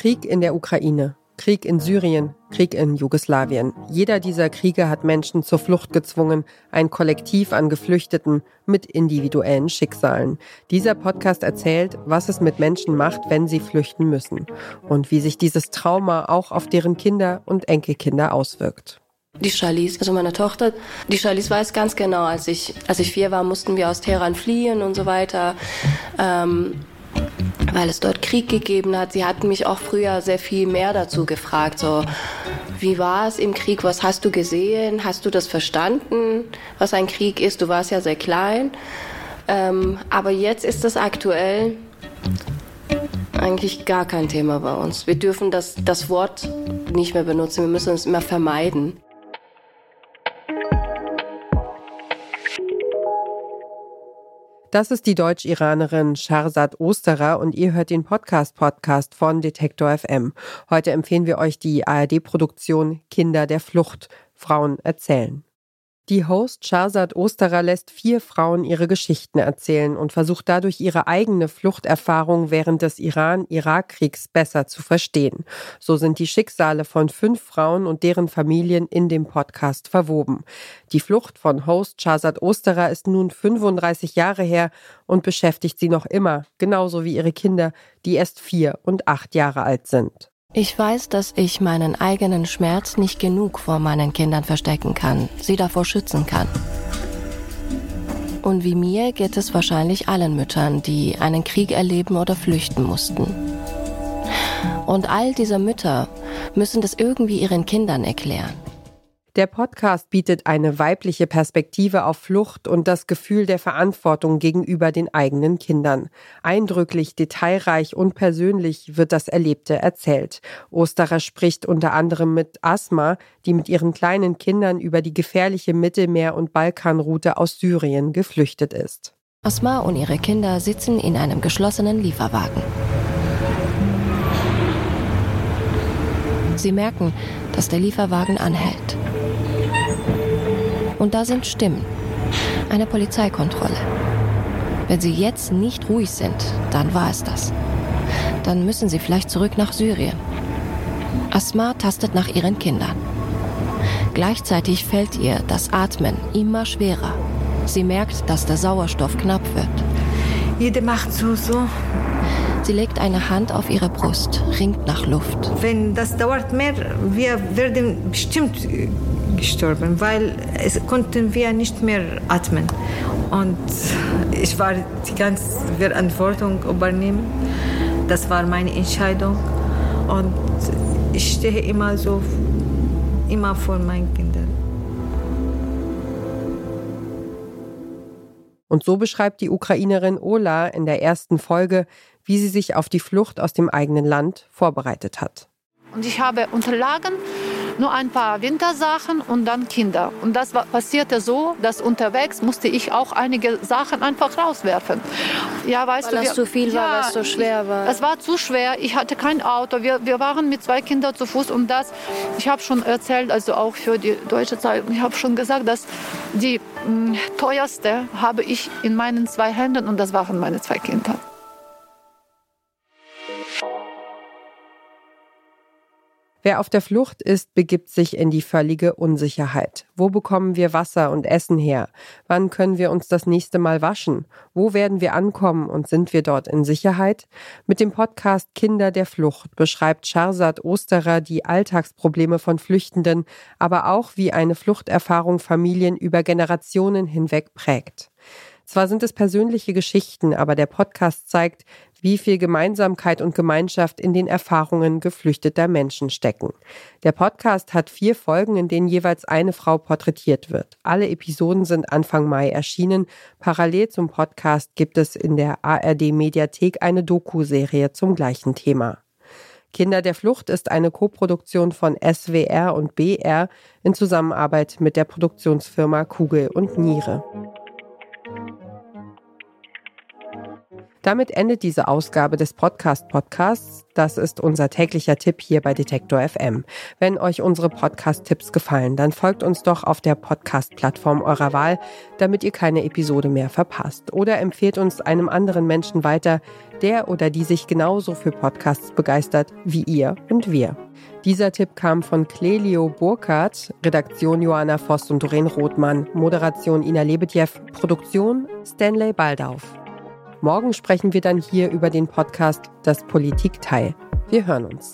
Krieg in der Ukraine, Krieg in Syrien, Krieg in Jugoslawien. Jeder dieser Kriege hat Menschen zur Flucht gezwungen, ein Kollektiv an Geflüchteten mit individuellen Schicksalen. Dieser Podcast erzählt, was es mit Menschen macht, wenn sie flüchten müssen und wie sich dieses Trauma auch auf deren Kinder und Enkelkinder auswirkt. Die Charlize, also meine Tochter, die Charlize weiß ganz genau, als ich, als ich vier war, mussten wir aus Teheran fliehen und so weiter. Ähm, weil es dort Krieg gegeben hat. Sie hatten mich auch früher sehr viel mehr dazu gefragt, so wie war es im Krieg, was hast du gesehen, hast du das verstanden, was ein Krieg ist, du warst ja sehr klein. Ähm, aber jetzt ist das aktuell eigentlich gar kein Thema bei uns. Wir dürfen das, das Wort nicht mehr benutzen, wir müssen es immer vermeiden. Das ist die Deutsch-Iranerin Sharzad Osterer und ihr hört den Podcast-Podcast von Detektor FM. Heute empfehlen wir euch die ARD-Produktion Kinder der Flucht. Frauen erzählen. Die Host Shahzad Osterer lässt vier Frauen ihre Geschichten erzählen und versucht dadurch ihre eigene Fluchterfahrung während des Iran-Irak-Kriegs besser zu verstehen. So sind die Schicksale von fünf Frauen und deren Familien in dem Podcast verwoben. Die Flucht von Host Shahzad Osterer ist nun 35 Jahre her und beschäftigt sie noch immer, genauso wie ihre Kinder, die erst vier und acht Jahre alt sind. Ich weiß, dass ich meinen eigenen Schmerz nicht genug vor meinen Kindern verstecken kann, sie davor schützen kann. Und wie mir geht es wahrscheinlich allen Müttern, die einen Krieg erleben oder flüchten mussten. Und all diese Mütter müssen das irgendwie ihren Kindern erklären. Der Podcast bietet eine weibliche Perspektive auf Flucht und das Gefühl der Verantwortung gegenüber den eigenen Kindern. Eindrücklich, detailreich und persönlich wird das Erlebte erzählt. Osterer spricht unter anderem mit Asma, die mit ihren kleinen Kindern über die gefährliche Mittelmeer- und Balkanroute aus Syrien geflüchtet ist. Asma und ihre Kinder sitzen in einem geschlossenen Lieferwagen. Sie merken, dass der Lieferwagen anhält. Und da sind Stimmen. Eine Polizeikontrolle. Wenn Sie jetzt nicht ruhig sind, dann war es das. Dann müssen Sie vielleicht zurück nach Syrien. Asma tastet nach ihren Kindern. Gleichzeitig fällt ihr das Atmen immer schwerer. Sie merkt, dass der Sauerstoff knapp wird. Jede macht so, so. Sie legt eine Hand auf ihre Brust, ringt nach Luft. Wenn das dauert mehr, wir werden bestimmt gestorben, weil es konnten wir nicht mehr atmen. Und ich war die ganze Verantwortung übernehmen. Das war meine Entscheidung. Und ich stehe immer so, immer vor meinen Kindern. Und so beschreibt die Ukrainerin Ola in der ersten Folge, wie sie sich auf die Flucht aus dem eigenen Land vorbereitet hat. Und ich habe Unterlagen nur ein paar Wintersachen und dann Kinder. Und das passierte so, dass unterwegs musste ich auch einige Sachen einfach rauswerfen. Ja, weißt weil du, das zu viel ja, war, was so schwer war. Es war zu schwer. Ich hatte kein Auto. Wir, wir waren mit zwei Kindern zu Fuß und das, ich habe schon erzählt, also auch für die deutsche Zeitung, ich habe schon gesagt, dass die mh, mm, teuerste habe ich in meinen zwei Händen und das waren meine zwei Kinder. Wer auf der Flucht ist, begibt sich in die völlige Unsicherheit. Wo bekommen wir Wasser und Essen her? Wann können wir uns das nächste Mal waschen? Wo werden wir ankommen und sind wir dort in Sicherheit? Mit dem Podcast Kinder der Flucht beschreibt Charsat Osterer die Alltagsprobleme von Flüchtenden, aber auch wie eine Fluchterfahrung Familien über Generationen hinweg prägt. Zwar sind es persönliche Geschichten, aber der Podcast zeigt, wie viel Gemeinsamkeit und Gemeinschaft in den Erfahrungen geflüchteter Menschen stecken. Der Podcast hat vier Folgen, in denen jeweils eine Frau porträtiert wird. Alle Episoden sind Anfang Mai erschienen. Parallel zum Podcast gibt es in der ARD Mediathek eine Doku-Serie zum gleichen Thema. Kinder der Flucht ist eine Koproduktion von SWR und BR in Zusammenarbeit mit der Produktionsfirma Kugel und Niere. Damit endet diese Ausgabe des Podcast Podcasts. Das ist unser täglicher Tipp hier bei Detektor FM. Wenn euch unsere Podcast-Tipps gefallen, dann folgt uns doch auf der Podcast-Plattform eurer Wahl, damit ihr keine Episode mehr verpasst. Oder empfehlt uns einem anderen Menschen weiter, der oder die sich genauso für Podcasts begeistert wie ihr und wir. Dieser Tipp kam von Clelio Burkhardt, Redaktion Johanna Voss und Doreen Rothmann, Moderation Ina Lebedjew, Produktion Stanley Baldauf. Morgen sprechen wir dann hier über den Podcast Das Politikteil. Wir hören uns.